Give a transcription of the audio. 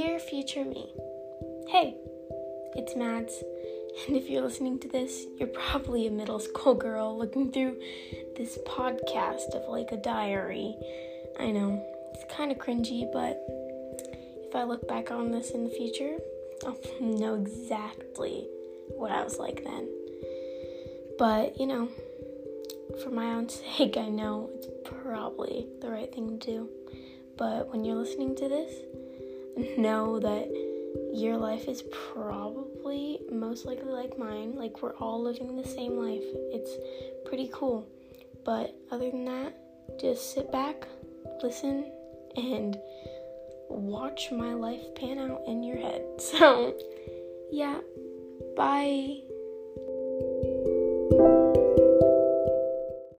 Dear future me, hey, it's Mads, and if you're listening to this, you're probably a middle school girl looking through this podcast of like a diary. I know, it's kind of cringy, but if I look back on this in the future, I'll know exactly what I was like then. But, you know, for my own sake, I know it's probably the right thing to do. But when you're listening to this, know that your life is probably most likely like mine. Like, we're all living the same life. It's pretty cool. But other than that, just sit back, listen, and watch my life pan out in your head. So, yeah, bye.